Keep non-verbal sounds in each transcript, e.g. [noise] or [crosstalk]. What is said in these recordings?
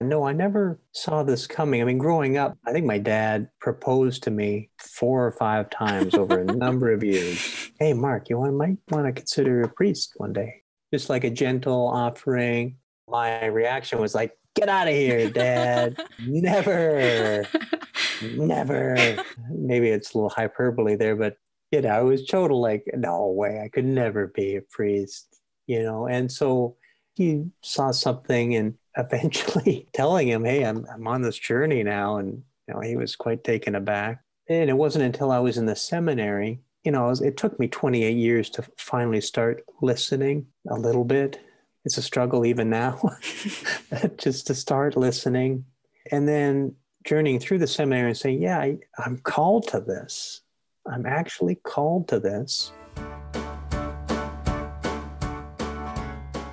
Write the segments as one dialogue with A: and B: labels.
A: No, I never saw this coming. I mean, growing up, I think my dad proposed to me four or five times over a [laughs] number of years. Hey, Mark, you want, might want to consider a priest one day. Just like a gentle offering. My reaction was like, get out of here, dad. [laughs] never, never. Maybe it's a little hyperbole there, but you know, I was total like, no way, I could never be a priest, you know. And so he saw something and eventually [laughs] telling him, hey, I'm, I'm on this journey now. And, you know, he was quite taken aback. And it wasn't until I was in the seminary, you know, it, was, it took me 28 years to finally start listening a little bit. It's a struggle even now, [laughs] [laughs] just to start listening. And then journeying through the seminary and saying, yeah, I, I'm called to this. I'm actually called to this.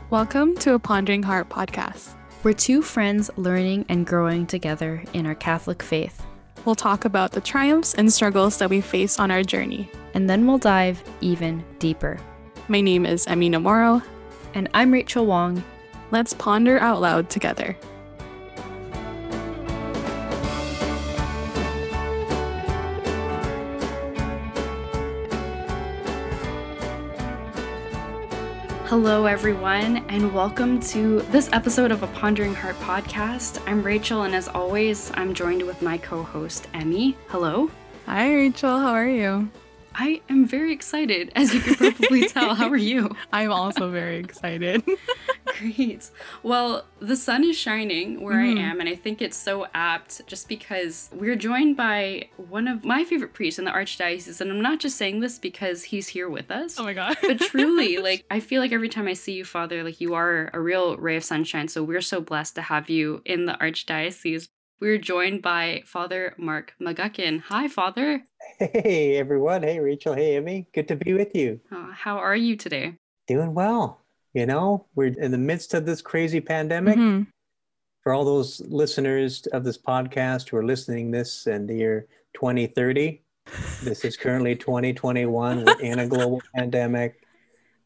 B: Welcome to a Pondering Heart podcast.
C: We're two friends learning and growing together in our Catholic faith.
B: We'll talk about the triumphs and struggles that we face on our journey.
C: And then we'll dive even deeper.
B: My name is Amina Moro.
C: And I'm Rachel Wong.
B: Let's ponder out loud together.
C: Hello, everyone, and welcome to this episode of a Pondering Heart podcast. I'm Rachel, and as always, I'm joined with my co host, Emmy. Hello.
B: Hi, Rachel. How are you?
C: I am very excited, as you can probably [laughs] tell. How are you?
B: I'm also very excited. [laughs]
C: Great. Well, the sun is shining where mm-hmm. I am, and I think it's so apt just because we're joined by one of my favorite priests in the Archdiocese. And I'm not just saying this because he's here with us.
B: Oh my God.
C: but [laughs] truly, like, I feel like every time I see you, Father, like, you are a real ray of sunshine. So we're so blessed to have you in the Archdiocese. We're joined by Father Mark McGuckin. Hi, Father.
A: Hey, everyone. Hey, Rachel. Hey, Emmy. Good to be with you.
C: Uh, how are you today?
A: Doing well. You know, we're in the midst of this crazy pandemic. Mm-hmm. For all those listeners of this podcast who are listening this in the year 2030, this is currently 2021. We're in a global [laughs] pandemic.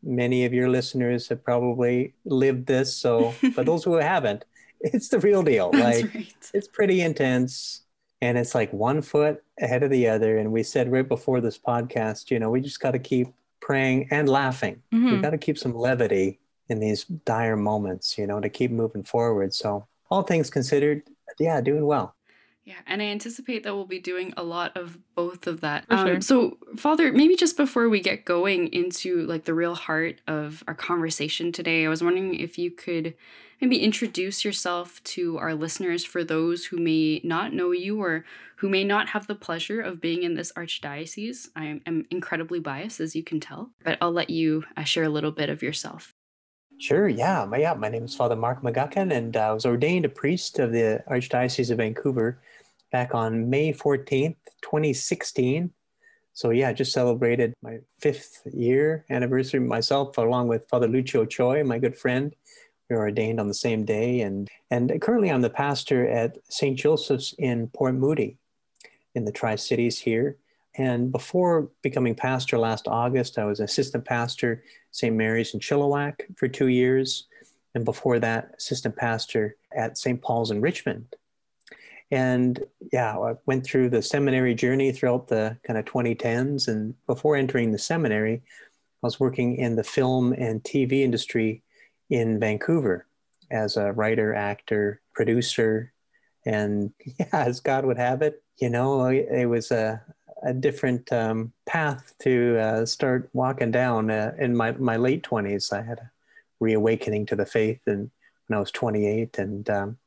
A: Many of your listeners have probably lived this. So, but those who haven't, it's the real deal. [laughs] Like right. it's pretty intense and it's like one foot ahead of the other. And we said right before this podcast, you know, we just got to keep praying and laughing. Mm-hmm. We got to keep some levity in these dire moments, you know, to keep moving forward. So all things considered, yeah, doing well.
C: Yeah, and I anticipate that we'll be doing a lot of both of that. Um, sure. So, Father, maybe just before we get going into like the real heart of our conversation today, I was wondering if you could maybe introduce yourself to our listeners for those who may not know you or who may not have the pleasure of being in this archdiocese. I am incredibly biased, as you can tell, but I'll let you uh, share a little bit of yourself.
A: Sure, yeah. My, yeah, my name is Father Mark McGuckin, and I was ordained a priest of the Archdiocese of Vancouver back on May 14th, 2016. So, yeah, just celebrated my fifth year anniversary myself, along with Father Lucio Choi, my good friend, we were ordained on the same day. And, and currently, I'm the pastor at St. Joseph's in Port Moody in the Tri Cities here. And before becoming pastor last August, I was assistant pastor St. Mary's in Chilliwack for two years. And before that, assistant pastor at St. Paul's in Richmond. And yeah, I went through the seminary journey throughout the kind of 2010s. And before entering the seminary, I was working in the film and TV industry in Vancouver as a writer, actor, producer. And [laughs] yeah, as God would have it, you know, it was a, a different um, path to uh, start walking down. Uh, in my, my late 20s, I had a reawakening to the faith and when I was 28. And, um,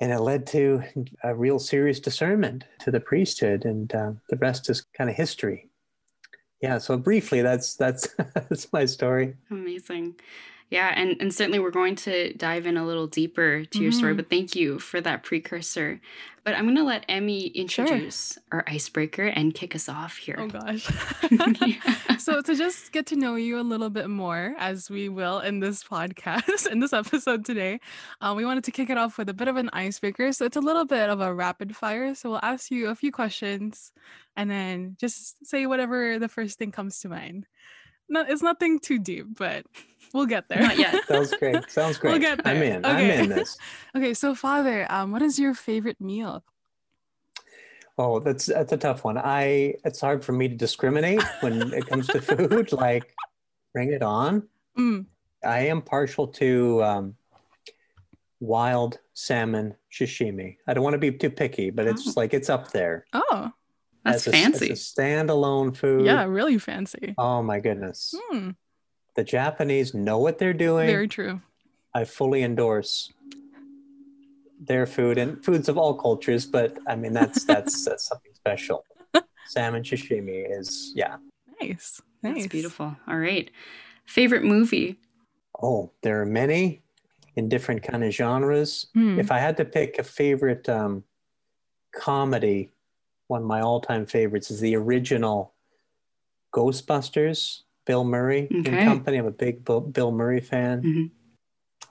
A: and it led to a real serious discernment to the priesthood. And uh, the rest is kind of history. Yeah, so briefly, that's that's [laughs] that's my story.
C: Amazing. Yeah, and, and certainly we're going to dive in a little deeper to mm-hmm. your story, mm-hmm. but thank you for that precursor. But I'm going to let Emmy introduce sure. our icebreaker and kick us off here.
B: Oh, gosh. [laughs] [laughs] So, to just get to know you a little bit more, as we will in this podcast, [laughs] in this episode today, um, we wanted to kick it off with a bit of an icebreaker. So, it's a little bit of a rapid fire. So, we'll ask you a few questions and then just say whatever the first thing comes to mind. No, it's nothing too deep, but we'll get there.
C: Not yet.
A: Sounds great. [laughs] Sounds great.
B: We'll get there.
A: I'm in.
B: Okay.
A: I'm in this. [laughs]
B: okay, so father, um, what is your favorite meal?
A: Oh, that's that's a tough one. I it's hard for me to discriminate when it comes to food. [laughs] Like, bring it on.
B: Mm.
A: I am partial to um, wild salmon sashimi. I don't want to be too picky, but it's
C: Oh.
A: like it's up there.
B: Oh,
C: That's
A: as a,
C: fancy.
A: As a standalone food.
B: yeah, really fancy.
A: Oh my goodness.
B: Hmm,
A: The Japanese know what they're doing.
B: very true.
A: I fully endorse their food and foods of all cultures, but I mean that's [laughs] that's, that's something special. Salmon sashimi is yeah.
B: Nice, nice.
C: That's beautiful. All right. Favorite movie?
A: Oh, there are many in different kind of genres.
B: Hmm.
A: If I had to pick a favorite um, comedy, one of my all-time favorites is the original Ghostbusters. Bill Murray
C: Okay.
A: and company. I'm a big Bill, Bill Murray fan.
C: Mhm.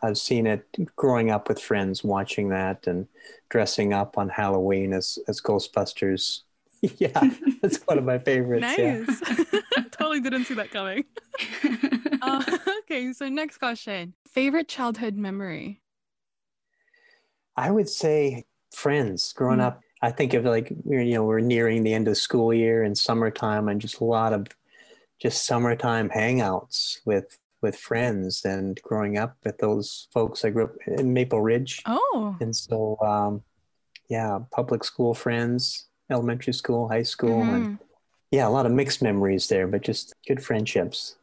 A: I've seen it growing up with friends, watching that and dressing up on Halloween as as Ghostbusters. [laughs] yeah, that's one of my favorites. Yeah.
B: nice. [laughs] [laughs] totally didn't see that coming. Uh, okay, so next question. Favorite childhood memory?
A: I would say friends growing
B: Mm.
A: up. I think of like we're you know we're nearing the end of school year and summertime and just a lot of just summertime hangouts with with friends and growing up with those folks. I grew up in Maple Ridge,
B: Oh,
A: and so um, yeah, public school friends, elementary school, high school, and
B: mhm.
A: yeah, a lot of mixed memories there, but just good friendships.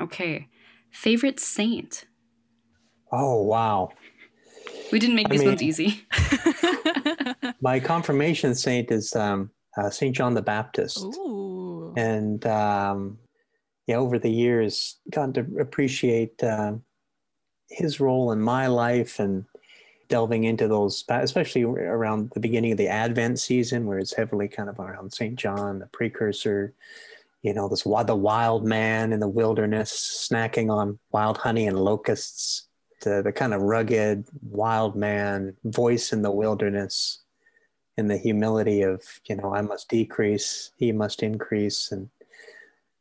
C: okay. Favorite saint?
A: Oh wow,
C: We didn't make
A: I
C: these ones easy. [laughs]
A: my confirmation saint is um, uh, Saint John the Baptist.
B: Ooh.
A: and um, yeah, over the years, gotten to appreciate um, his role in my life and delving into those, especially around the beginning of the Advent season, where it's heavily kind of around Saint John, the precursor. You know, this the wild man in the wilderness, snacking on wild honey and locusts. The the kind of rugged wild man voice in the wilderness, and the humility of you know I must decrease, he must increase, and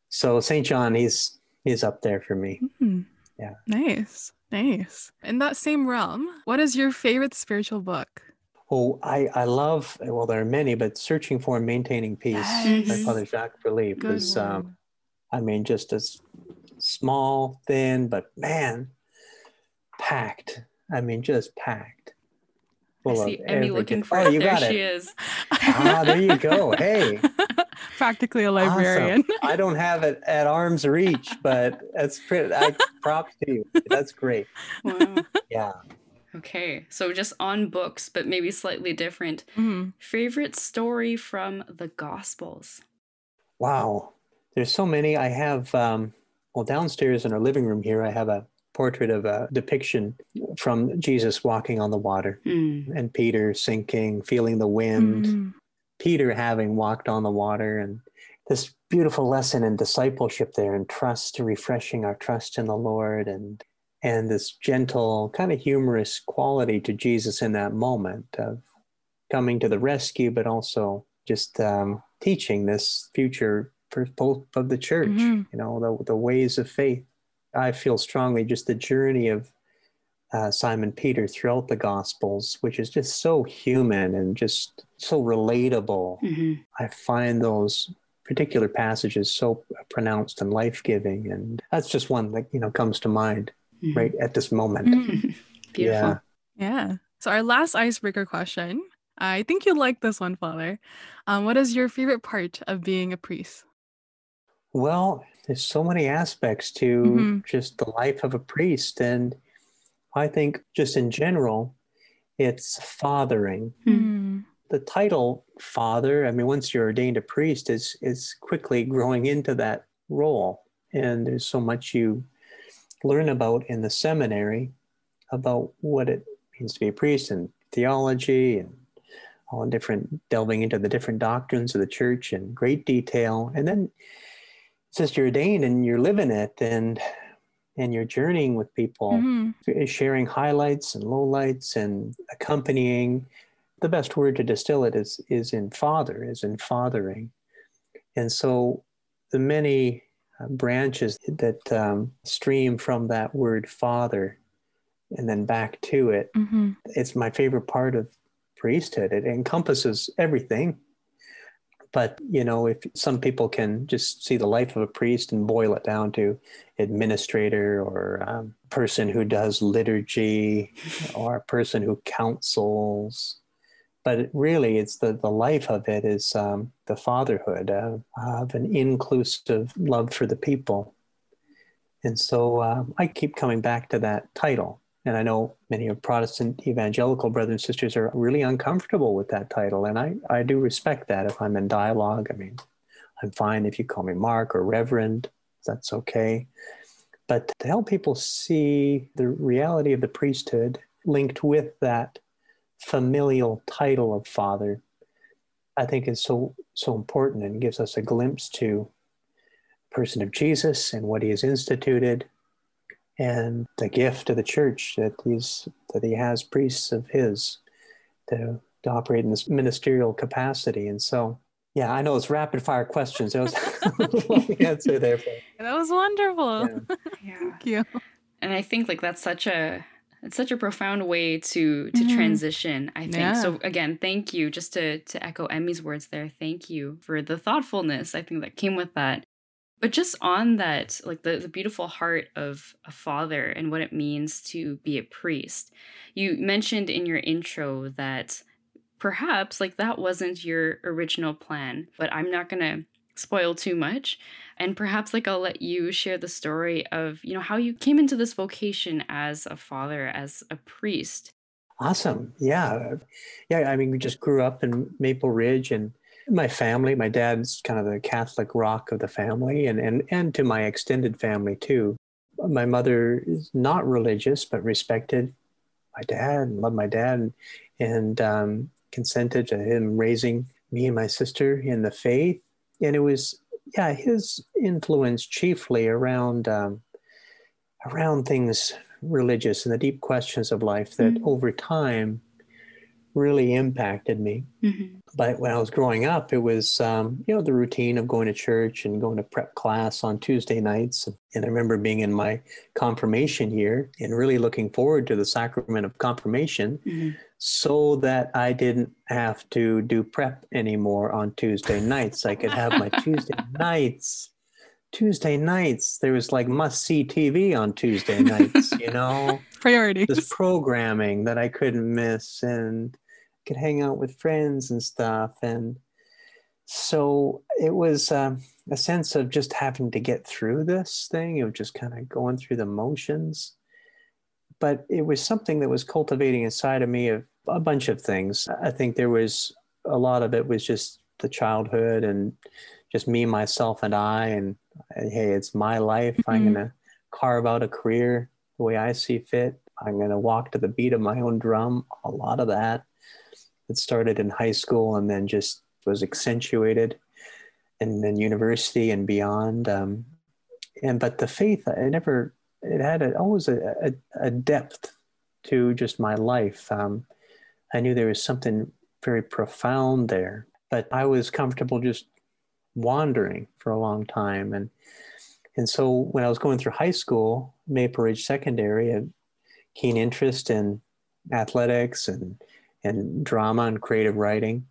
A: so St. John, he's he's up there for me.
B: Hmm.
A: Yeah.
B: Nice. Nice. In that same realm, what is your favorite spiritual book?
A: Oh, I I love well, there are many, but searching for and maintaining peace by Father Jacques Philippe is, um. I mean, just as small, thin, but man, packed. I mean, just packed.
C: I
A: full of
C: see Emmy looking for
A: Oh,
C: it.
A: you
C: There she
A: it.
C: is.
A: Ah, there you go. [laughs] Hey.
B: Practically a
A: Awesome.
B: librarian.
A: I don't have it at arm's reach, but that's pretty. I, props to you. That's great.
C: Wow.
A: Yeah.
C: Okay. So just on books, but maybe slightly different.
B: Mhm.
C: Favorite story from the Gospels?
A: Wow. There's so many. I have, um, well, downstairs in our living room here, I have a portrait of a depiction from Jesus walking on the water
C: Hmm.
A: and Peter sinking, feeling the wind,
B: Mm.
A: Peter having walked on the water, and this beautiful lesson in discipleship there and trust, refreshing our trust in the Lord, and and this gentle, kind of humorous quality to Jesus in that moment of coming to the rescue, but also just um, teaching this future for both of the church.
B: Mhm.
A: You know, the the ways of faith. I feel strongly just the journey of uh, Simon Peter throughout the Gospels, which is just so human and just so relatable.
C: Mhm.
A: I find those particular passages so pronounced and life giving, and that's just one that you know comes to mind
C: Mhm.
A: right at this moment.
B: Mhm. [laughs] [laughs]
C: Beautiful.
A: Yeah.
B: Yeah. So our last icebreaker question. I think you like this one, Father. Um, what is your favorite part of being a priest?
A: Well, there's so many aspects to
B: Mhm.
A: just the life of a priest, and I think just in general, it's fathering.
B: Mm.
A: the title father i mean once you're ordained a priest is is quickly growing into that role and there's so much you learn about in the seminary about what it means to be a priest and theology and all different delving into the different doctrines of the church in great detail and then since you're ordained and you're living it and and you're journeying with people
B: Mhm.
A: sharing highlights and lowlights and accompanying the best word to distill it is is in father is in fathering and so the many uh, branches that um, stream from that word father and then back to it. Mm-hmm. It's my favorite part of priesthood. It encompasses everything. But, you know, if some people can just see the life of a priest and boil it down to administrator or um, person who does liturgy or a person who counsels, but really it's the, the life of it is um, the fatherhood of, of, an inclusive love for the people. And so uh, I keep coming back to that title and I know many of Protestant evangelical brothers and sisters are really uncomfortable with that title. And I, I do respect that if I'm in dialogue. I mean, I'm fine if you call me Mark or Reverend, that's okay. But to help people see the reality of the priesthood linked with that familial title of father, I think is so so important and gives us a glimpse to the person of Jesus and what he has instituted and the gift of the church that he's that he has priests of his to, to operate in this ministerial capacity. And so, yeah, I know it's rapid fire questions. That was [laughs] a long answer there. [laughs]
B: That was wonderful. Yeah. yeah. Thank you.
C: And I think like that's such a it's such a profound way to to mm-hmm. transition i think yeah. so again thank you just to to echo emmy's words there thank you for the thoughtfulness i think that came with that but just on that, like the, the beautiful heart of a father and what it means to be a priest, you mentioned in your intro that perhaps like that wasn't your original plan, but I'm not going to spoil too much. And perhaps like I'll let you share the story of, you know, how you came into this vocation as a father, as a priest.
A: Awesome. Yeah. Yeah. I mean, we just grew up in Maple Ridge and my family, my dad's kind of the Catholic rock of the family, and, and, and to my extended family too. My mother is not religious, but respected my dad and loved my dad and, and um, consented to him raising me and my sister in the faith. And it was, yeah, his influence chiefly around um, around things religious and the deep questions of life that mm-hmm. over time really impacted me. Mm-hmm. But when I was growing up, it was, um, you know, the routine of going to church and going to prep class on Tuesday nights. And I remember being in my confirmation year and really looking forward to the sacrament of confirmation mm-hmm. so that I didn't have to do prep anymore on Tuesday nights. I could have my Tuesday [laughs] nights. Tuesday nights, there was like must see TV on Tuesday nights, you know? [laughs]
B: Priorities.
A: This programming that I couldn't miss. And could hang out with friends and stuff. And so it was um, a sense of just having to get through this thing, of just kind of going through the motions. But it was something that was cultivating inside of me of a bunch of things. I think there was a lot of it was just the childhood and just me, myself, and I. And hey, it's my life. Mm-hmm. I'm going to carve out a career the way I see fit. I'm going to walk to the beat of my own drum. A lot of that. It started in high school and then just was accentuated and then university and beyond. Um, and but the faith, I never, it had a, always a, a, a, depth to just my life. Um, I knew there was something very profound there, but I was comfortable just wandering for a long time. And and so when I was going through high school, Maple Ridge Secondary, a keen interest in athletics and and drama and creative writing.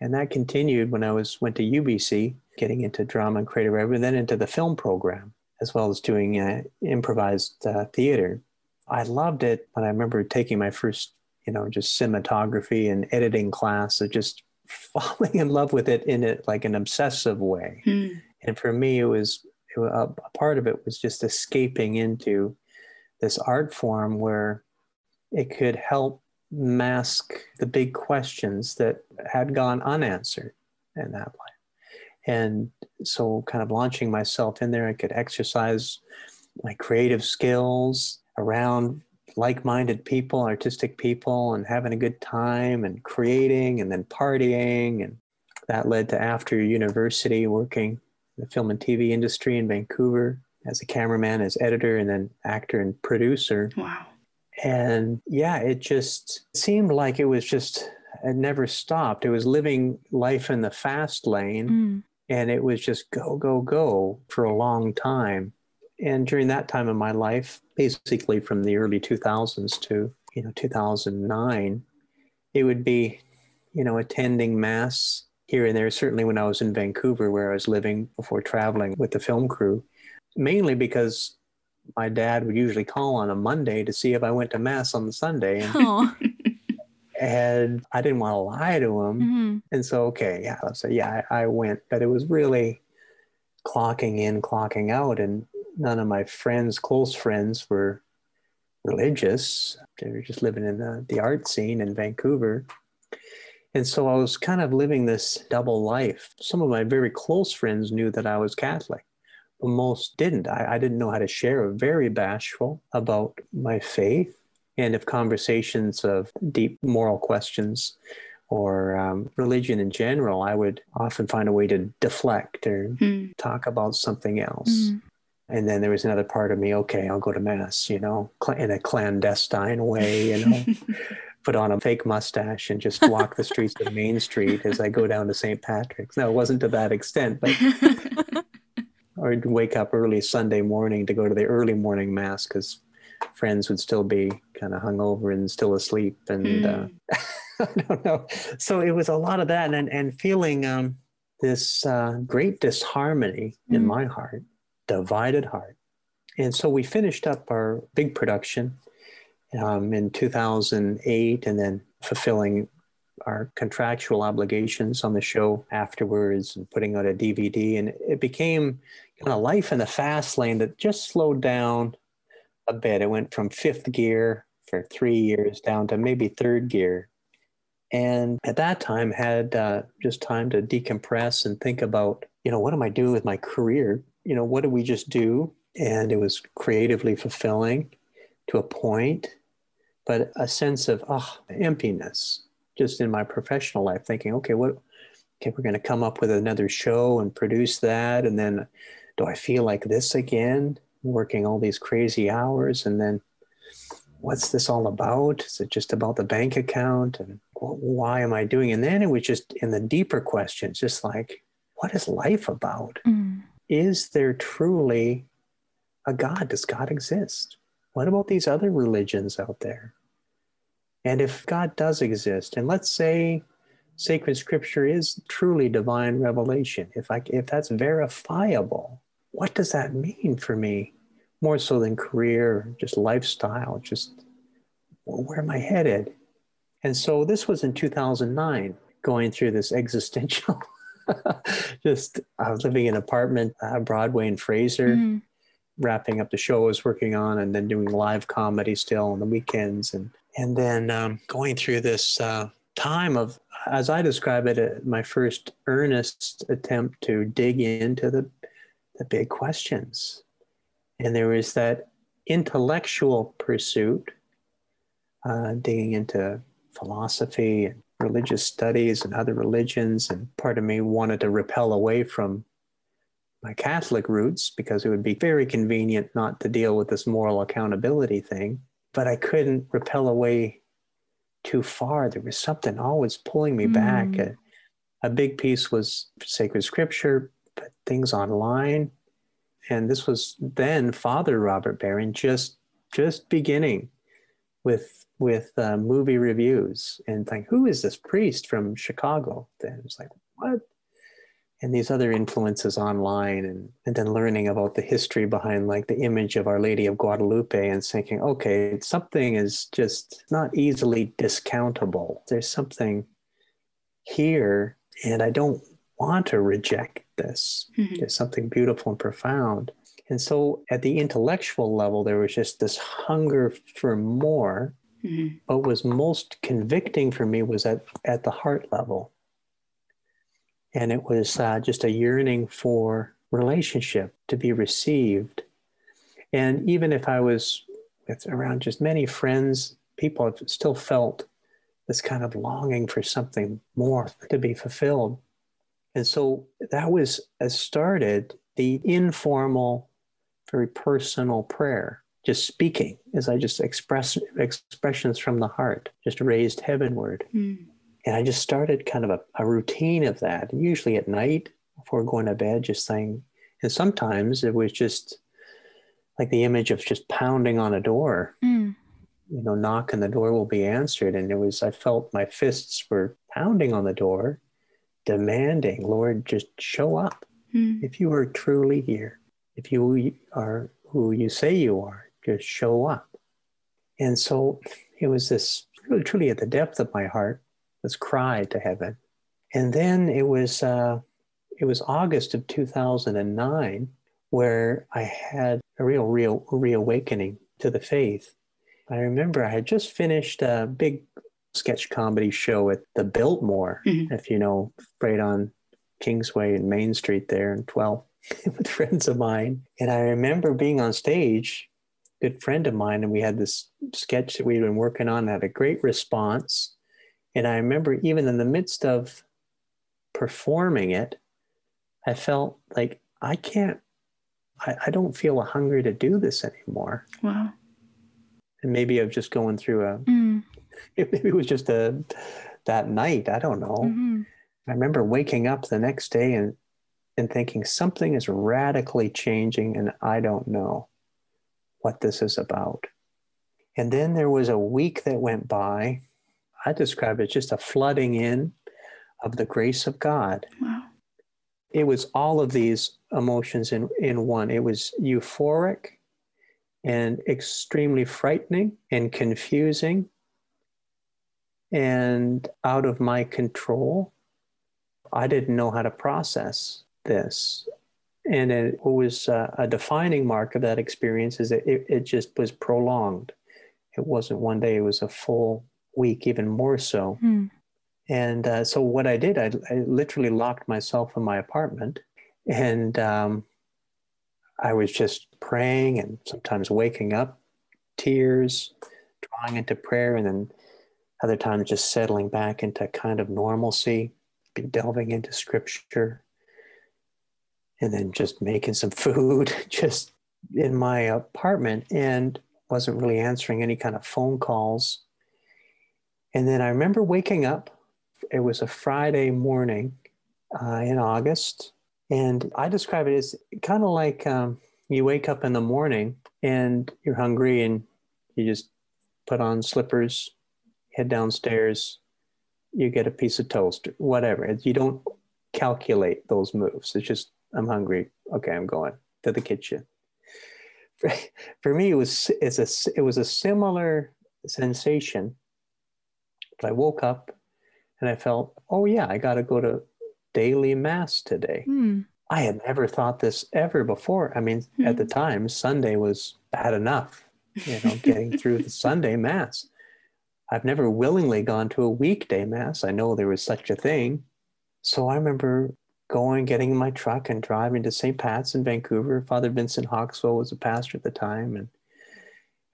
A: And that continued when I was went to UBC, getting into drama and creative writing, and then into the film program, as well as doing uh, improvised uh, theater. I loved it, but I remember taking my first, you know, just cinematography and editing class, of just [laughs] falling in love with it in it like an obsessive way. Mm. And for me, it was, it a part of it was just escaping into this art form where it could help mask the big questions that had gone unanswered in that life. And so, kind of launching myself in there, I could exercise my creative skills around like minded people, artistic people, and having a good time and creating and then partying. And that led to after university working in the film and TV industry in Vancouver as a cameraman, as editor, and then actor and producer.
C: Wow.
A: And yeah, it just seemed like it was just, it never stopped. It was living life in the fast lane. Mm. And it was just go, go, go for a long time. And during that time of my life, basically from the early 2000s to, you know, 2009, it would be, you know, attending mass here and there, certainly when I was in Vancouver, where I was living before traveling with the film crew, mainly because my dad would usually call on a Monday to see if I went to mass on the Sunday. And, [laughs] and I didn't want to lie to him. Mm-hmm. And so, okay, yeah, so yeah, I, I went, but it was really clocking in, clocking out. And none of my friends, close friends, were religious. They were just living in the, the art scene in Vancouver. And so I was kind of living this double life. Some of my very close friends knew that I was Catholic, most didn't. I, I didn't know how to share, very bashful about my faith. And if conversations of deep moral questions or um, religion in general, I would often find a way to deflect or mm. talk about something else. Mm. And then there was another part of me, okay, I'll go to mass, you know, in a clandestine way, you know. [laughs] put on a fake mustache and just walk the streets of Main Street as I go down to St. Patrick's. No, it wasn't to that extent, but [laughs] or wake up early Sunday morning to go to the early morning mass because friends would still be kind of hungover and still asleep, and mm. uh, [laughs] I don't know. So it was a lot of that, and and feeling um, this uh, great disharmony mm. in my heart, divided heart. And so we finished up our big production um, in 2008 and then fulfilling our contractual obligations on the show afterwards and putting out a DVD. And it became kind of life in the fast lane that just slowed down a bit. It went from fifth gear for three years down to maybe third gear. And at that time, had uh, just time to decompress and think about, you know, what am I doing with my career? You know, what do we just do? And it was creatively fulfilling to a point but a sense of oh, emptiness just in my professional life, thinking, okay, what, okay, we're going to come up with another show and produce that. And then do I feel like this again, working all these crazy hours? And then what's this all about? Is it just about the bank account? And why am I doing? It? And then it was just in the deeper questions, just like, what is life about? Mm. Is there truly a God? Does God exist? What about these other religions out there? And if God does exist, and let's say sacred scripture is truly divine revelation, if I if that's verifiable, what does that mean for me? More so than career, just lifestyle, just where am I headed? And so this was in 2009, going through this [laughs] existential. just I was living in an apartment, uh, Broadway and Fraser, mm. wrapping up the show I was working on, and then doing live comedy still on the weekends, and and then um, going through this uh, time of, as I describe it, uh, my first earnest attempt to dig into the, the big questions. And there was that intellectual pursuit, uh, digging into philosophy and religious studies and other religions. And part of me wanted to repel away from my Catholic roots because it would be very convenient not to deal with this moral accountability thing but I couldn't repel away too far. There was something always pulling me mm. back. A, a, big piece was sacred scripture, but things online. And this was then Father Robert Barron just just beginning with with uh, movie reviews and think, who is this priest from Chicago? Then it's like, what? And these other influences online and, and then learning about the history behind like the image of our lady of guadalupe and thinking okay something is just not easily discountable. There's something here and i don't want to reject this. Mm-hmm. there's something beautiful and profound. And so at the intellectual level there was just this hunger for more. Mm-hmm. what was most convicting for me was at, at the heart level and it was uh, just a yearning for relationship to be received. And even if I was with around just many friends, people have still felt this kind of longing for something more to be fulfilled. And so that was as started the informal, very personal prayer, just speaking as I just express expressions from the heart, just raised heavenward. Mm. And I just started kind of a, a routine of that, usually at night before going to bed, just saying, and sometimes it was just like the image of just pounding on a door. Mm. You know, knock and the door will be answered. And it was, I felt my fists were pounding on the door, demanding, Lord, just show up. Mm. If you are truly here, if you are who you say you are, just show up. And so it was this really truly at the depth of my heart, this cry to heaven. And then it was uh, it was August of 2009 where I had a real, real reawakening to the faith. I remember I had just finished a big sketch comedy show at the Biltmore, mm-hmm. if you know, right on Kingsway and Main Street there in 12 [laughs] with friends of mine. And I remember being on stage, good friend of mine, and we had this sketch that we'd been working on, that had a great response. And I remember even in the midst of performing it, I felt like I can't, I, I don't feel a hunger to do this anymore.
C: Wow.
A: And maybe I'm just going through a, mm. [laughs] maybe it was just a, that night. I don't know. Mm-hmm. I remember waking up the next day and, and thinking something is radically changing and I don't know what this is about. And then there was a week that went by. I describe it as just a flooding in of the grace of God.
C: Wow.
A: It was all of these emotions in, in one. It was euphoric and extremely frightening and confusing and out of my control. I didn't know how to process this. And it was uh, a defining mark of that experience is that it, it just was prolonged. It wasn't one day, it was a full week, even more so. Hmm. And uh, so what I did, I, I, literally locked myself in my apartment and um, I was just praying and sometimes waking up, tears, drawing into prayer, and then other times just settling back into kind of normalcy, be delving into scripture, and then just making some [laughs] food just in my apartment and wasn't really answering any kind of phone calls. And then I remember waking up it was a Friday morning uh, in August. And I describe it as kind of like um, you wake up in the morning and you're hungry and you just put on slippers, head downstairs, you get a piece of toast, whatever. You don't calculate those moves. It's just, I'm hungry. Okay, I'm going to the kitchen. For, [laughs] for me, it was, it's a, it was a similar sensation. But I woke up and I felt, oh, yeah, I got to go to daily mass today. Mm. I had never thought this ever before. I mean, mm. at the time, Sunday was bad enough, you know, getting through the [laughs] Sunday mass. I've never willingly gone to a weekday mass. I know there was such a thing. So I remember going, getting in my truck and driving to St. Pat's in Vancouver. Father Vincent Hawkswell was a pastor at the time. And,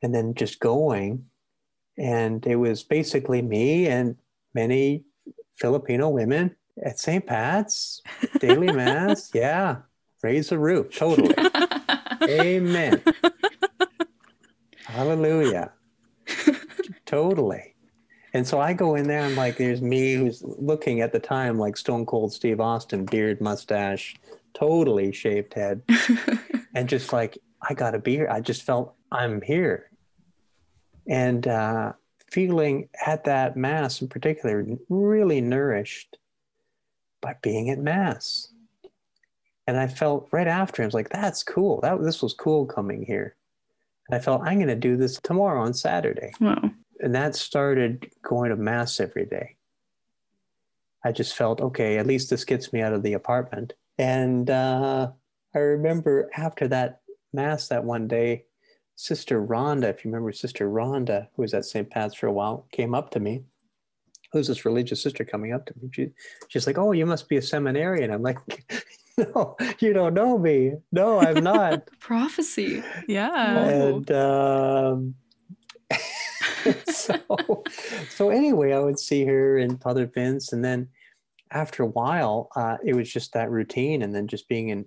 A: and then just going. And it was basically me and many Filipino women at St. Pat's, daily mass. [laughs] Yeah, raise the roof. Totally. Amen. Hallelujah. totally. And so I go in there and like there's me who's looking at the time like Stone Cold Steve Austin, beard, mustache, totally shaved head. [laughs] and just like, I gotta be here. I just felt I'm here. And uh feeling at that Mass in particular really nourished by being at Mass. And I felt right after, I was like, that's cool. That this was cool coming here. And I felt I'm going to do this tomorrow on Saturday.
C: Wow.
A: And that started going to Mass every day. I just felt, okay, at least this gets me out of the apartment. And uh, I remember after that Mass that one day, Sister Rhonda, if you remember Sister Rhonda, who was at St. Pat's for a while, came up to me. Who's this religious sister coming up to me? She, she's like, Oh, you must be a seminarian. I'm like, [laughs] No, you don't know me. No, I'm not. [laughs]
C: Prophecy.
B: Yeah.
A: And um, [laughs] so, so anyway, I would see her and Father Vince. And then after a while, uh, it was just that routine. And then just being in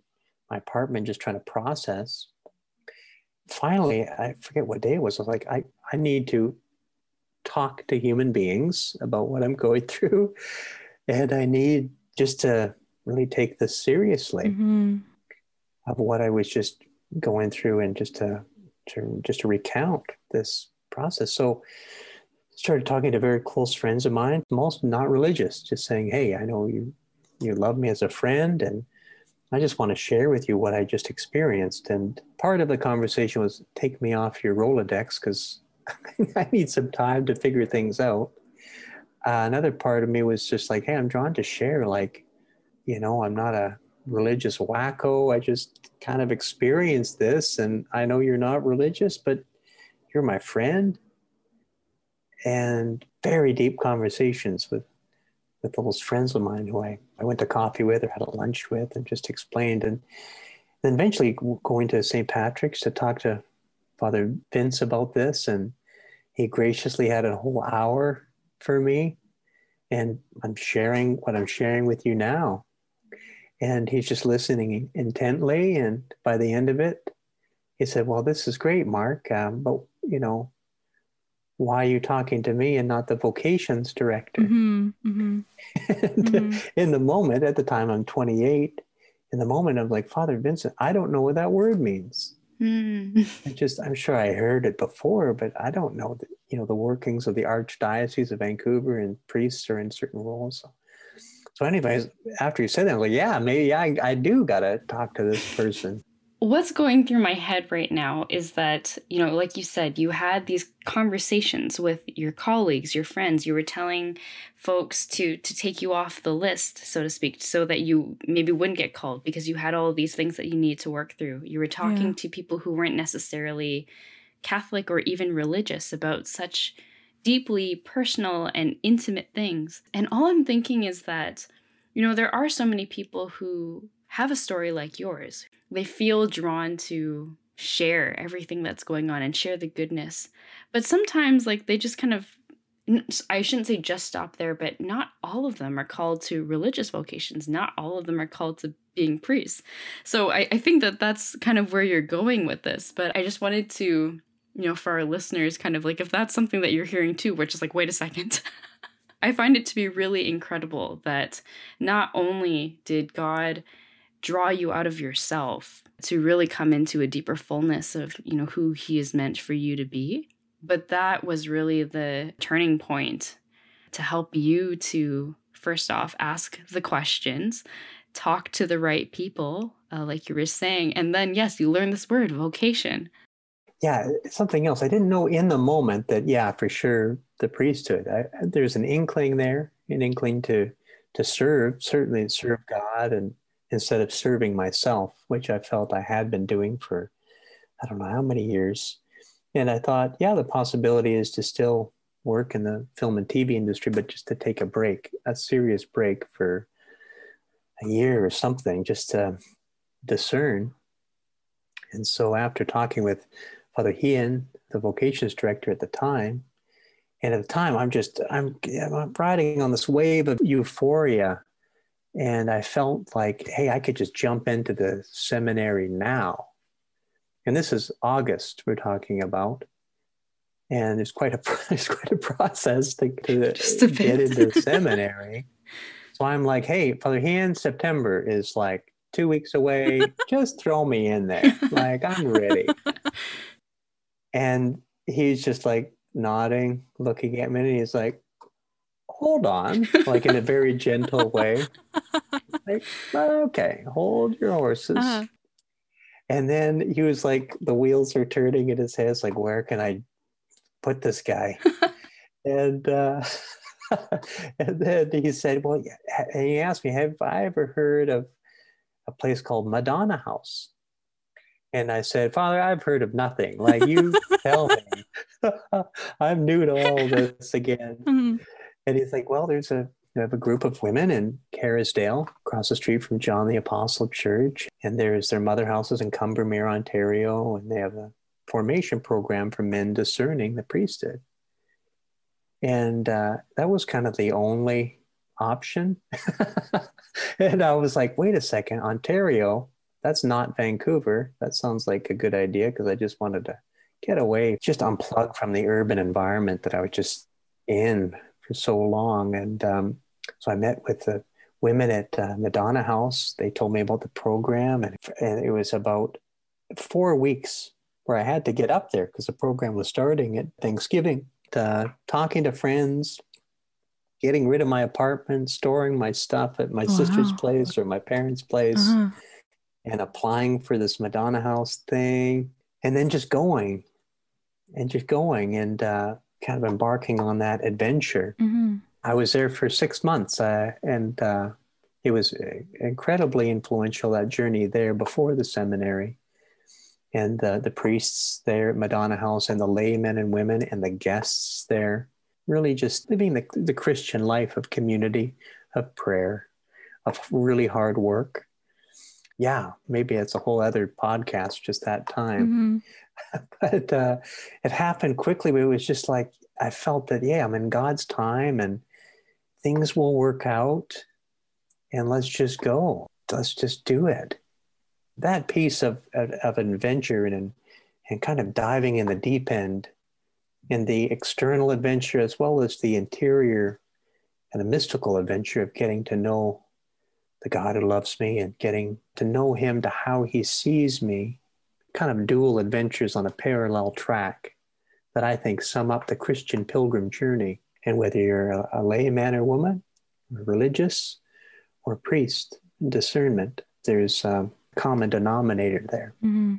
A: my apartment, just trying to process finally, I forget what day it was. I was like, I, I need to talk to human beings about what I'm going [laughs] through. And I need just to really take this seriously mm-hmm. of what I was just going through and just to, to just to recount this process. So started talking to very close friends of mine, most not religious, just saying, Hey, I know you you love me as a friend and I just want to share with you what I just experienced. And part of the conversation was take me off your Rolodex because [laughs] I need some time to figure things out. Uh, another part of me was just like, hey, I'm drawn to share. Like, you know, I'm not a religious wacko. I just kind of experienced this. And I know you're not religious, but you're my friend. And very deep conversations with with those friends of mine who I, I went to coffee with or had a lunch with and just explained. And then eventually going to St. Patrick's to talk to Father Vince about this. And he graciously had a whole hour for me. And I'm sharing what I'm sharing with you now. And he's just listening intently. And by the end of it, he said, Well, this is great, Mark. Um, but, you know, why are you talking to me and not the vocations director? Mm-hmm, mm-hmm. [laughs] mm-hmm. in the moment, at the time I'm 28, in the moment I'm like, Father Vincent, I don't know what that word means. Mm. [laughs] I just, I'm sure I heard it before, but I don't know the, you know, the workings of the Archdiocese of Vancouver and priests are in certain roles. So, so anyways, after you said that, I'm like, yeah, maybe I, I do got to talk to this person.
C: What's going through my head right now is that, you know, like you said, you had these conversations with your colleagues, your friends. You were telling folks to to take you off the list, so to speak, so that you maybe wouldn't get called because you had all these things that you need to work through. You were talking yeah. to people who weren't necessarily Catholic or even religious about such deeply personal and intimate things. And all I'm thinking is that, you know, there are so many people who have a story like yours. They feel drawn to share everything that's going on and share the goodness. But sometimes, like, they just kind of, I shouldn't say just stop there, but not all of them are called to religious vocations. Not all of them are called to being priests. So I, I think that that's kind of where you're going with this. But I just wanted to, you know, for our listeners, kind of like, if that's something that you're hearing too, we're just like, wait a second. [laughs] I find it to be really incredible that not only did God draw you out of yourself to really come into a deeper fullness of you know who he is meant for you to be. But that was really the turning point to help you to first off ask the questions talk to the right people uh, like you were saying and then yes you learn this word vocation.
A: Yeah something else. I didn't know in the moment that yeah for sure the priesthood. I, there's an inkling there an inkling to to serve certainly serve god and instead of serving myself, which I felt I had been doing for I don't know how many years. And I thought, yeah, the possibility is to still work in the film and TV industry, but just to take a break, a serious break for a year or something, just to discern. And so after talking with Father Hean, the vocations director at the time, and at the time I'm just I'm, I'm riding on this wave of euphoria and I felt like, hey, I could just jump into the seminary now. And this is August we're talking about. And it's quite a [laughs] it's quite a process to, to [laughs] get into [laughs] seminary. So I'm like, hey, Father Hean, September is like two weeks away. just throw me in there. Like I'm ready. and he's just like nodding, looking at me, and he's like, hold on, like in a very gentle way. Like, okay, hold your horses. Uh-huh. And then he was like, the wheels are turning in his head. It's like, where can I put this guy? [laughs] and uh, [laughs] and then he said, well, and he asked me, have I ever heard of a place called Madonna House? And I said, Father, I've heard of nothing. Like you [laughs] tell me. I'm new to all this again. Mm-hmm. And he's like, well, there's a we have a group of women in Kerrisdale, across the street from John the Apostle Church, and there's their mother houses in Combermere, Ontario, and they have a formation program for men discerning the priesthood. And uh, that was kind of the only option. [laughs] and I was like, wait a second, Ontario, that's not Vancouver. That sounds like a good idea because I just wanted to get away, just unplug from the urban environment that I was just in for so long. And um, so I met with the women at uh, Madonna House. They told me about the program, and, and it was about four weeks where I had to get up there because the program was starting at Thanksgiving. Uh, talking to friends, getting rid of my apartment, storing my stuff at my wow. sister's place or my parents' place, uh-huh. and applying for this Madonna House thing, and then just going and just going and uh, kind of embarking on that adventure. Mm-hmm. I was there for six months, uh, and uh, it was uh, incredibly influential that journey there before the seminary, and the the priests there at Madonna House, and the laymen and women, and the guests there, really just living the the Christian life of community, of prayer, of really hard work. Yeah, maybe it's a whole other podcast just that time. Mm-hmm. [laughs] but uh, it happened quickly. It was just like I felt that yeah, I'm in God's time and things will work out, and let's just go. Let's just do it. That piece of of, of adventure and and kind of diving in the deep end, in the external adventure as well as the interior and the mystical adventure of getting to know the God who loves me and getting to know Him to how He sees me kind of dual adventures on a parallel track that I think sum up the Christian pilgrim journey. And whether you're a, a layman or woman, or religious or priest, discernment, there's a common denominator there. Mm-hmm.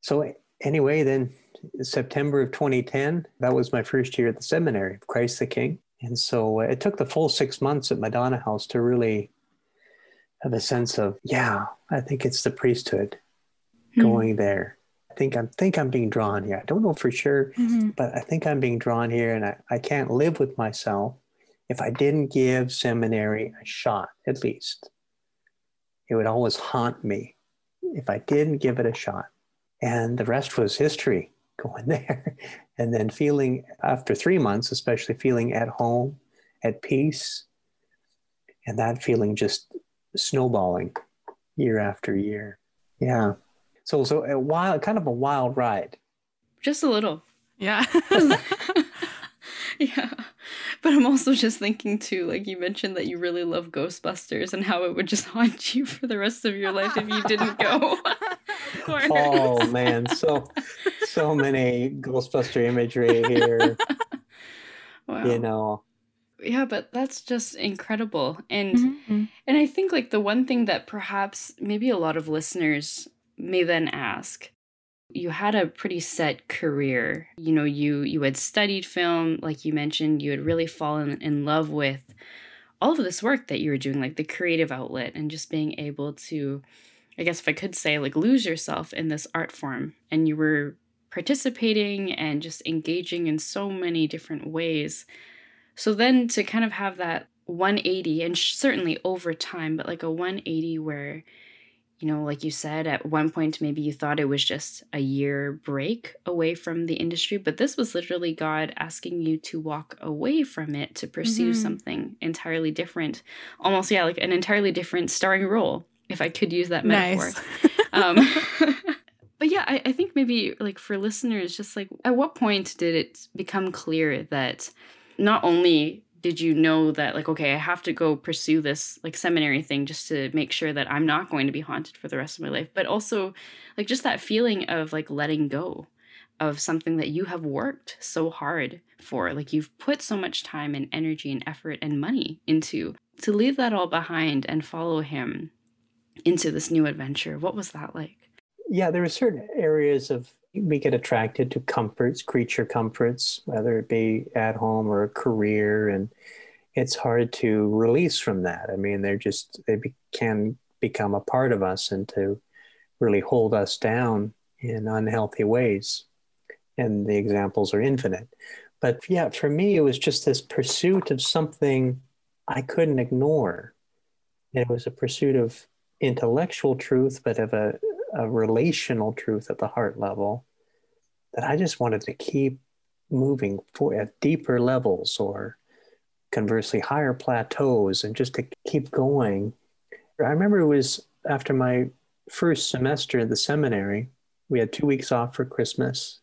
A: So, anyway, then September of 2010, that was my first year at the seminary of Christ the King. And so uh, it took the full six months at Madonna House to really have a sense of, yeah, I think it's the priesthood mm-hmm. going there. I think I'm think I'm being drawn here. I don't know for sure, mm-hmm. but I think I'm being drawn here and I, I can't live with myself if I didn't give seminary a shot, at least. It would always haunt me if I didn't give it a shot. And the rest was history [laughs] going there. and then feeling after three months, especially feeling at home, at peace, and that feeling just snowballing year after year. Yeah. So so a wild, kind of a wild ride.
C: Just a little.
B: Yeah. [laughs] [laughs]
C: yeah. But I'm also just thinking too, like you mentioned that you really love Ghostbusters and how it would just [laughs] haunt you for the rest of your life if you didn't go.
A: oh man, so so many Ghostbuster imagery here. Wow. You know.
C: Yeah, but that's just incredible. And mm-hmm. and I think like the one thing that perhaps maybe a lot of listeners may then ask you had a pretty set career. You know you you had studied film like you mentioned you had really fallen in love with all of this work that you were doing like the creative outlet and just being able to i guess if i could say like lose yourself in this art form. And you were participating and just engaging in so many different ways. So then to kind of have that 180 and certainly over time but like a 180 where you know, like you said, at one point, maybe you thought it was just a year break away from the industry, but this was literally God asking you to walk away from it to pursue mm-hmm. something entirely different. Almost, yeah, like an entirely different starring role, if I could use that metaphor. Nice. [laughs] um, [laughs] but yeah, I, I think maybe like for listeners, just like at what point did it become clear that not only did you know that like okay i have to go pursue this like seminary thing just to make sure that i'm not going to be haunted for the rest of my life? But also like just that feeling of like letting go of something that you have worked so hard for. Like you've put so much time and energy and effort and money into to leave that all behind and follow him into this new adventure. What was that like?
A: Yeah there were certain areas of we get attracted to comforts, creature comforts, whether it be at home or a career, and it's hard to release from that. I mean, they're just they be, can become a part of us and to really hold us down in unhealthy ways. And the examples are infinite. But yeah, for me, it was just this pursuit of something I couldn't ignore. It was a pursuit of intellectual truth, but of a a relational truth at the heart level that I just wanted to keep moving for at deeper levels or conversely higher plateaus and just to keep going. I remember it was after my first semester at the seminary, we had two weeks off for Christmas.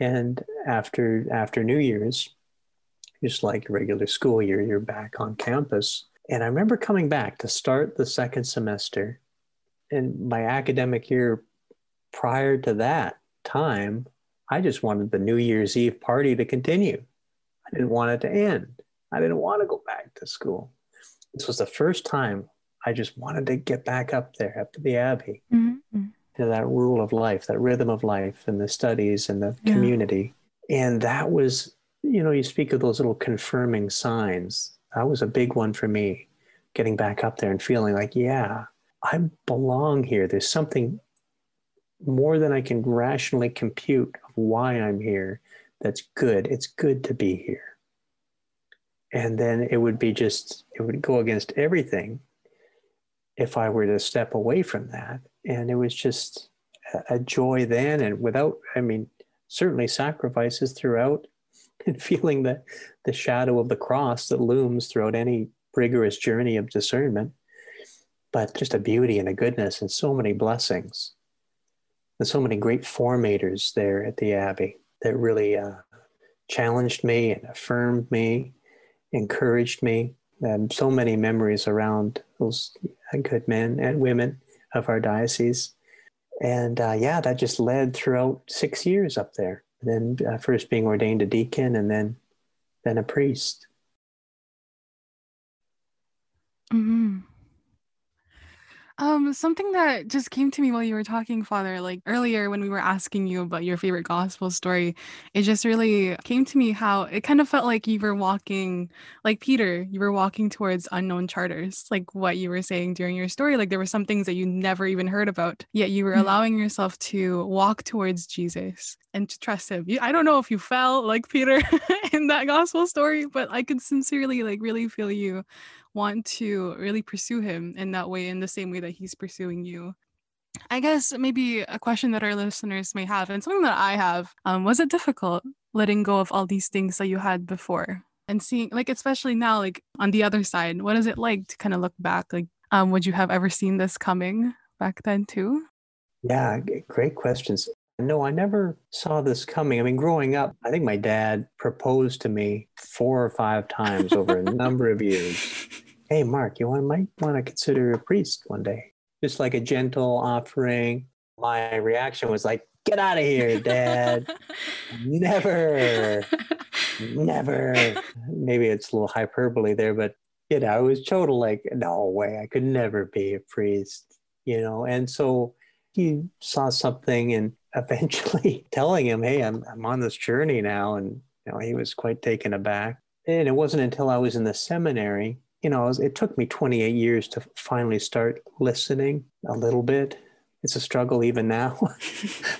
A: And after after New Year's, just like regular school year, you're back on campus. And I remember coming back to start the second semester. And my academic year prior to that time, I just wanted the New Year's Eve party to continue. I didn't want it to end. I didn't want to go back to school. This was the first time I just wanted to get back up there, up to the Abbey, mm-hmm. to that rule of life, that rhythm of life, and the studies and the yeah. community. And that was, you know, you speak of those little confirming signs. That was a big one for me, getting back up there and feeling like, yeah, I belong here. There's something more than I can rationally compute of why I'm here that's good. It's good to be here. And then it would be just, it would go against everything if I were to step away from that. And it was just a, joy then. And without, I mean, certainly sacrifices throughout [laughs] and feeling the, the shadow of the cross that looms throughout any rigorous journey of discernment, but just a beauty and a goodness and so many blessings. And so many great formators there at the Abbey that really uh, challenged me and affirmed me, encouraged me. And so many memories around those good men and women of our diocese. And uh, yeah, that just led throughout six years up there. Then uh, first being ordained a deacon and then then a priest.
B: Mm-hmm. Um, something that just came to me while you were talking, Father, like earlier when we were asking you about your favorite gospel story, it just really came to me how it kind of felt like you were walking, like Peter, you were walking towards unknown charters, like what you were saying during your story. Like there were some things that you never even heard about, yet you were mm-hmm. allowing yourself to walk towards Jesus and to trust him. I don't know if you felt like Peter [laughs] in that gospel story, but I could sincerely, like, really feel you want to really pursue him in that way, in the same way that he's pursuing you. I guess maybe a question that our listeners may have, and something that I have, um, was it difficult letting go of all these things that you had before? And seeing, like, especially now, like on the other side, what is it like to kind of look back? Like, um, would you have ever seen this coming back then too?
A: Yeah, great questions. No, I never saw this coming. I mean, growing up, I think my dad proposed to me four or five times over a number of years. [laughs] Hey, Mark, you want, might want to consider a priest one day. Just like a gentle offering. My reaction was like, get out of here, dad. [laughs] never, never. Maybe it's a little hyperbole there, but you know, I was total like, no way, I could never be a priest, you know. And so he saw something and eventually [laughs] telling him, "Hey, I'm I'm on this journey now," and you know he was quite taken aback. And it wasn't until I was in the seminary, you know, it, took me 28 years to finally start listening a little bit. It's a struggle even now, [laughs]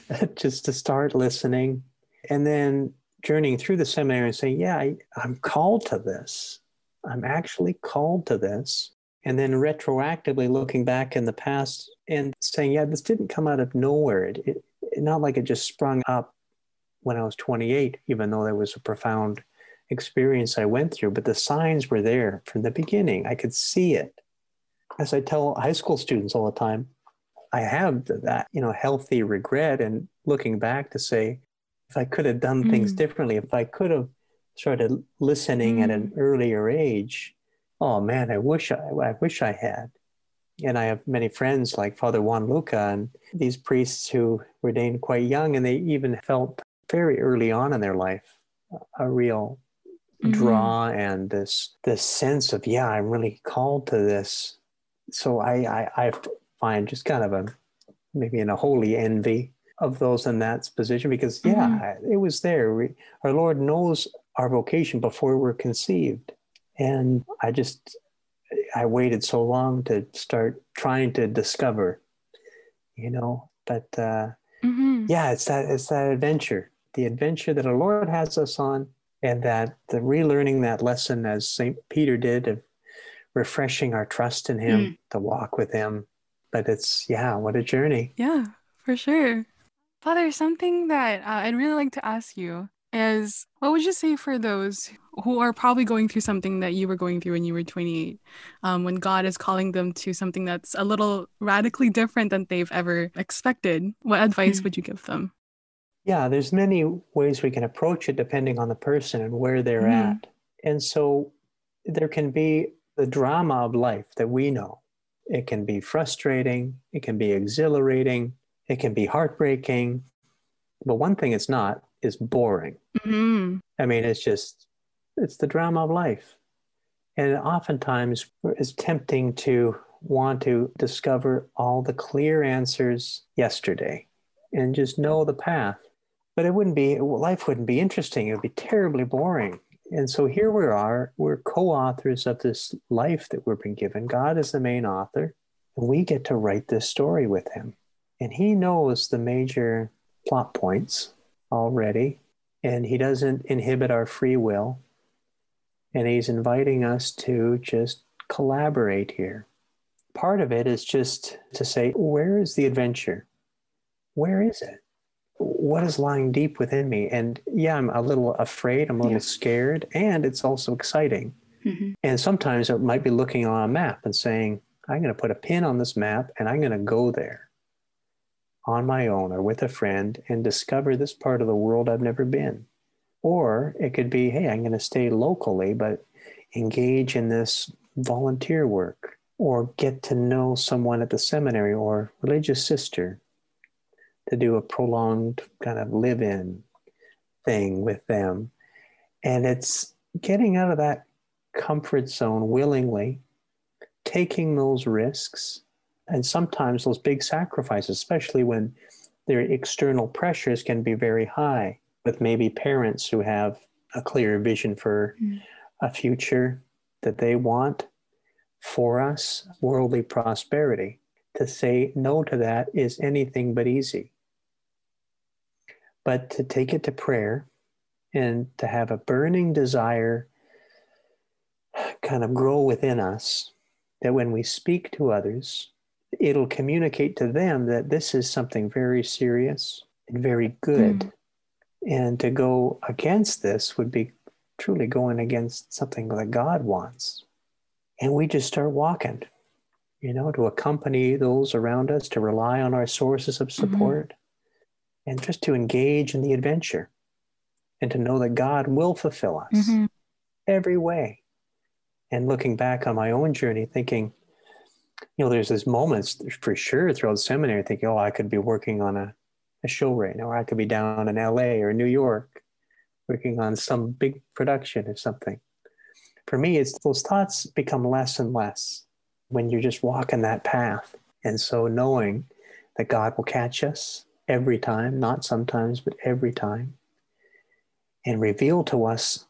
A: [laughs] just to start listening, and then journeying through the seminary and saying, "Yeah, I, I'm called to this. I'm actually called to this." and then retroactively looking back in the past and saying, yeah, this didn't come out of nowhere. It, it, not like it just sprung up when I was 28, even though there was a profound experience I went through, but the signs were there from the beginning. I could see it. As I tell high school students all the time, I have that, you know, healthy regret and looking back to say, if I could have done mm. things differently, if I could have started listening mm. at an earlier age, oh man, I wish I, I wish I had. And I have many friends like Father Juan Luca and these priests who were ordained quite young, and they even felt very early on in their life a real mm-hmm. draw and this this sense of yeah, I'm really called to this. So I, I I find just kind of a maybe in a holy envy of those in that position because yeah, mm-hmm. it was there. We, our Lord knows our vocation before we're conceived, and I just I waited so long to start trying to discover, you know. But uh, mm-hmm. yeah, it's that it's that adventure, the adventure that our Lord has us on, and that the relearning that lesson as Saint Peter did of refreshing our trust in Him mm. to walk with Him. But it's yeah, what a journey.
B: Yeah, for sure. Father, something that uh, I'd really like to ask you is what would you say for those who are probably going through something that you were going through when you were 28 um, when god is calling them to something that's a little radically different than they've ever expected what advice mm would you give them?
A: Yeah there's many ways we can approach it depending on the person and where they're mm at. And so there can be the drama of life that we know. It can be frustrating, it can be exhilarating, it can be heartbreaking. But one thing it's not is boring. Mm-hmm. I mean, it's just, it's the drama of life. And oftentimes it's tempting to want to discover all the clear answers yesterday and just know the path. But it wouldn't be, life wouldn't be interesting. It would be terribly boring. And so here we are, we're co authors of this life that we've been given. God is the main author, and we get to write this story with Him. And He knows the major plot points already, and He doesn't inhibit our free will. And He's inviting us to just collaborate here. Part of it is just to say, where is the adventure? Where is it? what is lying deep within me? And yeah, I'm a little afraid, I'm a little yeah. scared, and it's also exciting. Mm-hmm. And sometimes it might be looking on a map and saying, I'm going to put a pin on this map and I'm going to go there on my own or with a friend and discover this part of the world I've never been. Or it could be, hey, I'm going to stay locally, but engage in this volunteer work or get to know someone at the seminary or religious sister to do a prolonged kind of live in thing with them. And it's getting out of that comfort zone willingly, taking those risks, and sometimes those big sacrifices, especially when their external pressures can be very high, with maybe parents who have a clear vision for mm. a future that they want for us, worldly prosperity. To say no to that is anything but easy but to take it to prayer and to have a burning desire kind of grow within us that when we speak to others, it'll communicate to them that this is something very serious and very good. Mm. And to go against this would be truly going against something that God wants. And we just start walking, you know, to accompany those around us, to rely on our sources of mm-hmm. support. Mm-hmm and just to engage in the adventure and to know that God will fulfill us mm-hmm. every way. And looking back on my own journey, thinking, you know, there's these moments for sure throughout the seminary, thinking, oh, I could be working on a, a show right now, or I could be down in LA or New York working on some big production or something. For me, it's those thoughts become less and less when you're just walking that path. And so knowing that God will catch us, every time, not sometimes, but every time, and reveal to us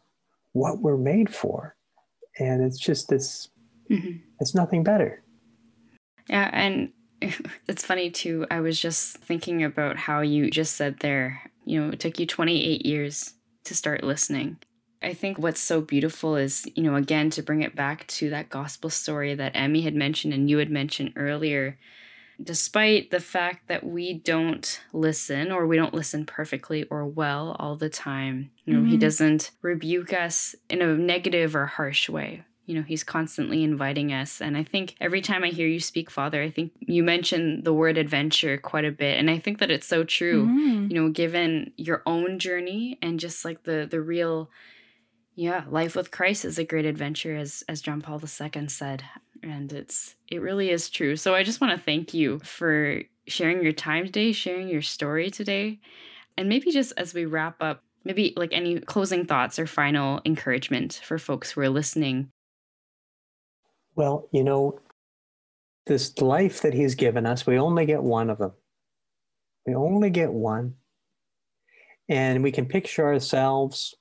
A: what we're made for. And it's just this, mm-hmm. it's nothing better.
C: Yeah. And [laughs] it's funny too. I was just thinking about how you just said there, you know, it took you 28 years to start listening. I think what's so beautiful is, you know, again, to bring it back to that gospel story that Emmy had mentioned and you had mentioned earlier, despite the fact that we don't listen or we don't listen perfectly or well all the time. You know, mm-hmm. he doesn't rebuke us in a negative or harsh way. You know, he's constantly inviting us. And I think every time I hear you speak, Father, I think you mention the word adventure quite a bit. And I think that it's so true, mm-hmm. you know, given your own journey and just like the the real yeah, life with Christ is a great adventure, as as John Paul II said and it's it really is true. So I just want to thank you for sharing your time today, sharing your story today. And maybe just as we wrap up, maybe like any closing thoughts or final encouragement for folks who are listening.
A: Well, you know, this life that he's given us, we only get one of them. We only get one. And we can picture ourselves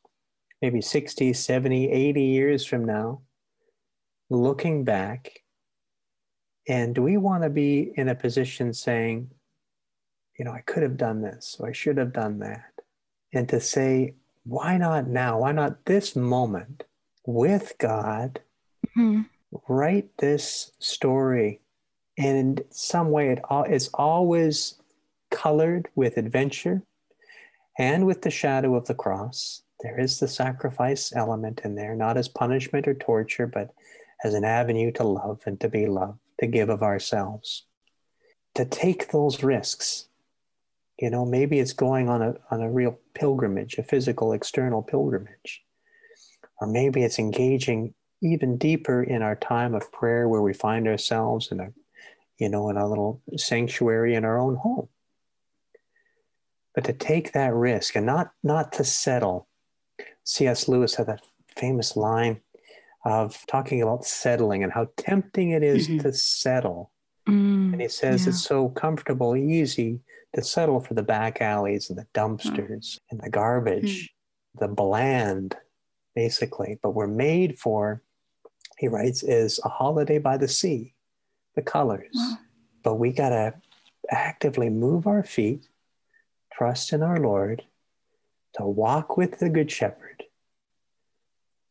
A: maybe 60, 70, 80 years from now looking back and do we want to be in a position saying you know i could have done this or i should have done that and to say why not now why not this moment with god mm-hmm. Write this story and in some way it it's always colored with adventure and with the shadow of the cross there is the sacrifice element in there not as punishment or torture but as an avenue to love and to be loved, to give of ourselves, to take those risks. You know, maybe it's going on a, on a real pilgrimage, a physical external pilgrimage. Or maybe it's engaging even deeper in our time of prayer where we find ourselves in a, you know, in a little sanctuary in our own home. But to take that risk and not not to settle. C.S. Lewis had that famous line of talking about settling and how tempting it is mm-hmm. to settle. Mm, and he says yeah. it's so comfortable, easy to settle for the back alleys and the dumpsters and the garbage, mm. the bland, basically. But we're made for, he writes, is a holiday by the sea, the colors. Wow. But we got to actively move our feet, trust in our Lord, to walk with the Good Shepherd,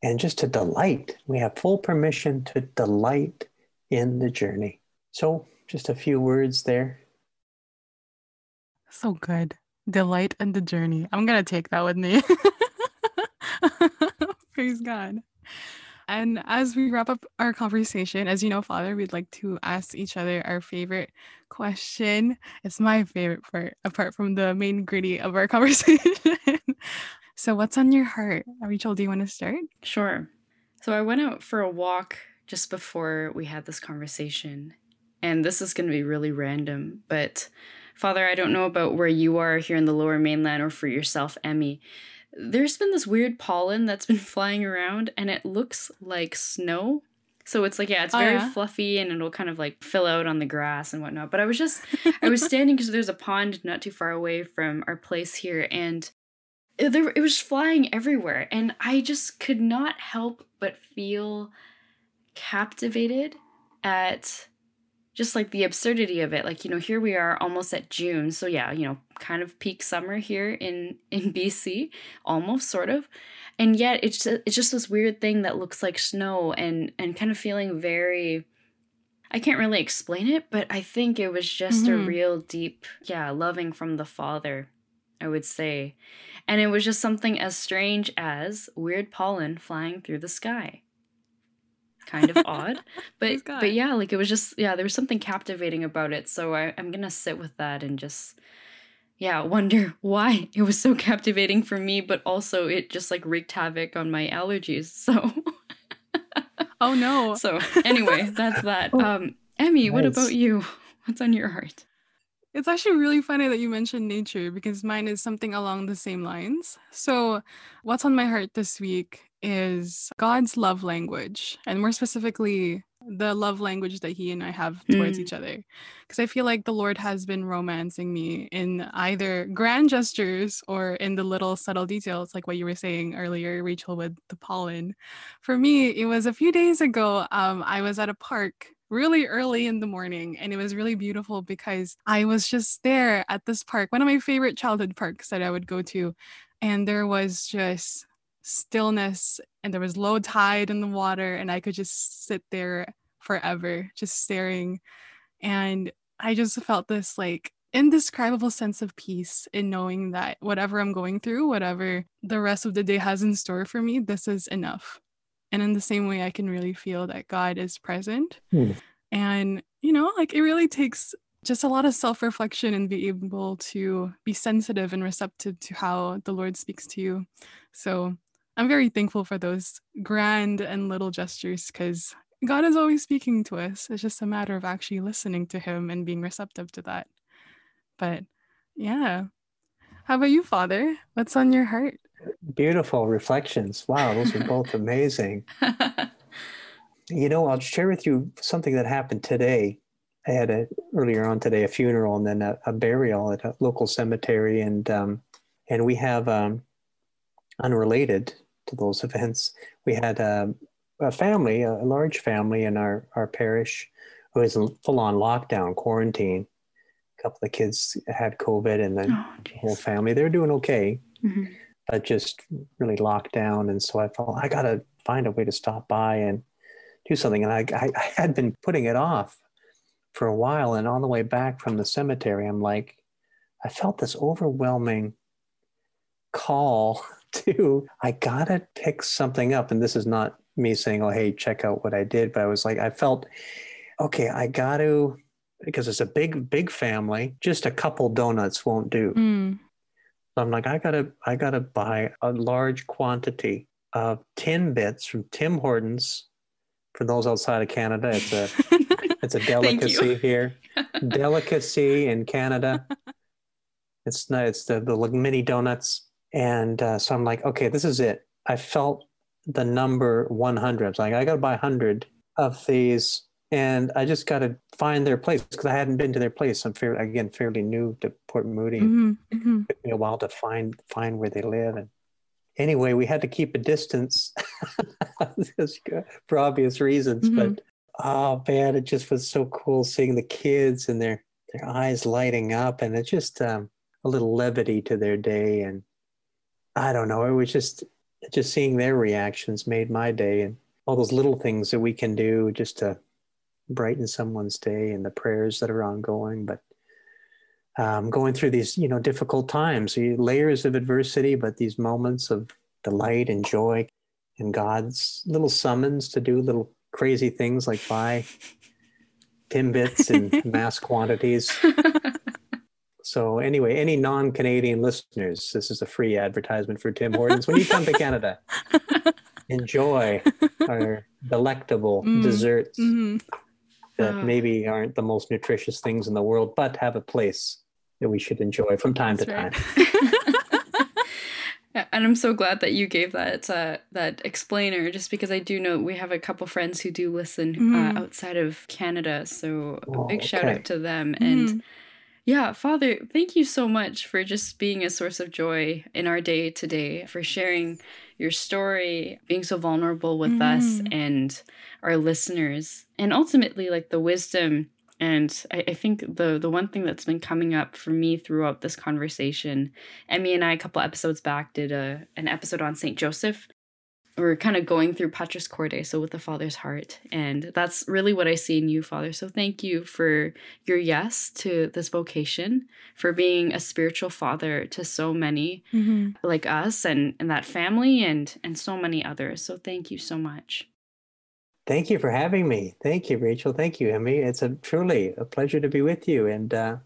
A: and just to delight. We have full permission to delight in the journey. So, just a few words there.
B: So good. Delight in the journey. I'm going to take that with me. [laughs] Praise God. And as we wrap up our conversation, as you know, Father, we'd like to ask each other our favorite question. It's my favorite part, apart from the main gritty of our [laughs] conversation. so, what's on your heart? Rachel, do you want to start?
C: Sure. So, I went out for a walk just before we had this conversation. And this is going to be really random, but Father, I don't know about where you are here in the lower mainland or for yourself, Emmy, there's been this weird pollen that's been [laughs] flying around and it looks like snow. So it's like, yeah, it's oh, very oh, yeah? fluffy and it'll kind of like fill out on the grass and whatnot. But I was just, I was [laughs] standing because there's a pond not too far away from our place here and it, there, it was flying everywhere. And I just could not help but feel captivated at just like the absurdity of it. Like you know here we are almost at june so yeah you know kind of peak summer here in in [laughs] bc almost sort of. And yet it's it's just this weird thing that looks like snow and and kind of feeling very i can't really explain it but i think it was just mm-hmm. a real deep yeah loving from the father i would say. And it was just something as strange as weird pollen flying through the sky kind of odd. [laughs] But but yeah, like it was just yeah, there was something captivating about it. So I, I'm gonna sit with that and just yeah, wonder [laughs] why it was so captivating for me, but also it just like wreaked havoc on my allergies. So [laughs]
B: Oh no.
C: So anyway, that's that. Oh, um Emmy, nice. what about you? What's on your heart?
B: It's actually really funny that you mentioned nature because mine is something along the same lines. So, what's on my heart this week is God's love language, and more specifically, the love language that He and I have towards mm. each other. Because I feel like the Lord has been romancing me in either grand gestures or in the little subtle details, like what you were saying earlier, Rachel, with the pollen. For me, it was a few days ago, um, I was at a park really early in the morning and it was really beautiful because I was just there at this park, one of my favorite childhood parks that I would go to. And there was just stillness and there was low tide in the water and I could just sit there forever just staring and I just felt this like indescribable sense of peace in knowing that whatever I'm going through, whatever the rest of the day has in store for me, this is enough. And in the same way, I can really feel that God is present. Mm. And, you know, like it really takes just a lot of self reflection and be able to be sensitive and receptive to how the Lord speaks to you. So I'm very thankful for those grand and little gestures because God is always speaking to us. It's just a matter of actually listening to Him and being receptive to that. But yeah. How about you, Father? What's on your heart?
A: Beautiful reflections. Wow, those are both [laughs] amazing. [laughs] you know, I'll share with you something that happened today. I had a earlier on today a funeral and then a, a burial at a local cemetery, and um, and we have um, unrelated to those events. We had a, a family, a large family in our, our parish who was in full on lockdown, quarantine. A couple of kids had COVID and then oh, the whole family, they're doing okay, mm-hmm. but just really locked down. And so I felt I got to find a way to stop by and do something. And I, I, I had been putting it off for a while. And on the way back from the cemetery, I'm like, I felt this overwhelming call to I gotta pick something up. And this is not me saying, oh, hey, check out what I did. But I was like, I felt, okay, I got to, because it's a big, big family, just a couple donuts won't do. Mm. So I'm like, I gotta, I gotta buy a large quantity of Timbits from Tim Hortons For those outside of Canada, it's a [laughs] it's a delicacy here. [laughs] delicacy in Canada. It's not. It's the the mini donuts, and uh, so I'm like, okay, this is it. I felt the number 100. I was like, I got to buy 100 of these, and I just got to find their place because I hadn't been to their place. I'm fair, again fairly new to Port Moody. Mm-hmm, mm-hmm. It took me a while to find find where they live, and anyway, we had to keep a distance [laughs] for obvious reasons. Mm-hmm. But oh man, it just was so cool seeing the kids and their their eyes lighting up, and it just um, a little levity to their day. And I don't know, it was just just seeing their reactions made my day, and all those little things that we can do just to brighten someone's day, and the prayers that are ongoing. But um, going through these, you know, difficult times, layers of adversity, but these moments of delight and joy, and God's little summons to do little crazy things like buy [laughs] Timbits in mass quantities. [laughs] So anyway, any non-Canadian listeners, this is a free advertisement for Tim Hortons. When you come to Canada, [laughs] enjoy our delectable mm. desserts mm-hmm. that uh. maybe aren't the most nutritious things in the world, but have a place that we should enjoy from time to right. time. [laughs]
C: and I'm so glad that you gave that uh, that explainer, just because I do know we have a couple friends who do listen uh, mm. uh, outside of Canada. So oh, a big okay. shout out to them. Mm. And yeah, Father, thank you so much for just being a source of joy in our day today, for sharing your story, being so vulnerable with mm. us and our listeners, and ultimately like the wisdom and I, I, think the the one thing that's been coming up for me throughout this conversation, Emmy and I a couple episodes back did a an episode on Saint Joseph. We're kind of going through Patris Corde, so with the Father's heart, and that's really what I see in you, Father. So thank you for your yes to this vocation, for being a spiritual father to so many mm-hmm. like us and and that family and and so many others. So thank you so much.
A: Thank you for having me. Thank you, Rachel. Thank you, Emmy. It's a truly a pleasure to be with you. And uh,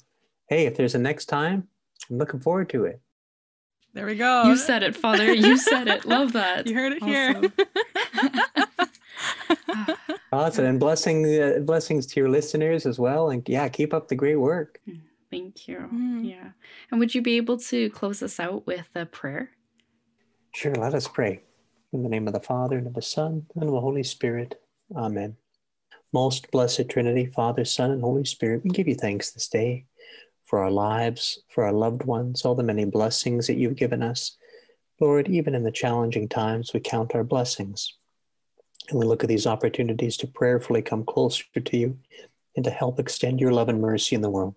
A: hey, if there's a next time, I'm looking forward to it.
B: There we go.
C: You said it, Father. You said it. Love that. [laughs]
B: You heard it awesome.
A: here. [laughs] awesome, and blessing uh, blessings to your listeners as well. And yeah, keep up the great work.
C: Thank you. Mm. Yeah. And would you be able to close us out with a prayer?
A: Sure. Let us pray. In the name of the Father and of the Son and of the Holy Spirit. Amen. Most blessed Trinity, Father, Son, and Holy Spirit, we give you thanks this day for our lives, for our loved ones, all the many blessings that you've given us. Lord, even in the challenging times, we count our blessings. And we look at these opportunities to prayerfully come closer to you and to help extend your love and mercy in the world.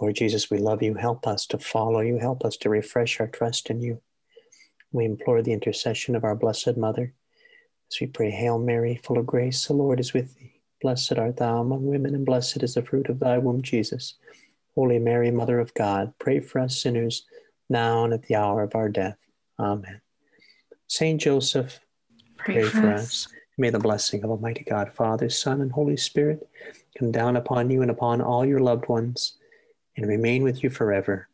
A: Lord Jesus, we love you. Help us to follow you. Help us to refresh our trust in you. We implore the intercession of our Blessed Mother as we pray, Hail Mary, full of grace, the Lord is with thee. Blessed art thou among women, and blessed is the fruit of thy womb, Jesus. Holy Mary, Mother of God, pray for us sinners, now and at the hour of our death. Amen. Saint Joseph, pray, pray for, us. us. May the blessing of Almighty God, Father, Son, and Holy Spirit come down upon you and upon all your loved ones and remain with you forever.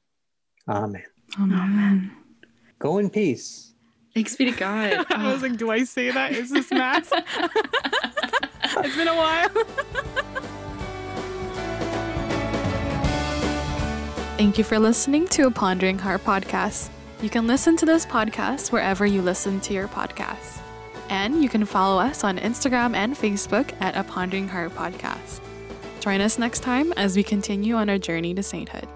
A: Amen.
C: Amen.
A: Go in peace.
C: Thanks be to God. [laughs]
B: I was like, do I say that? Is this mass? [laughs] [laughs] it's been a while. Thank you for listening to a Pondering Heart podcast. You can listen to this podcast wherever you listen to your podcasts. And you can follow us on Instagram and Facebook at a Pondering Heart podcast. Join us next time as we continue on our journey to sainthood.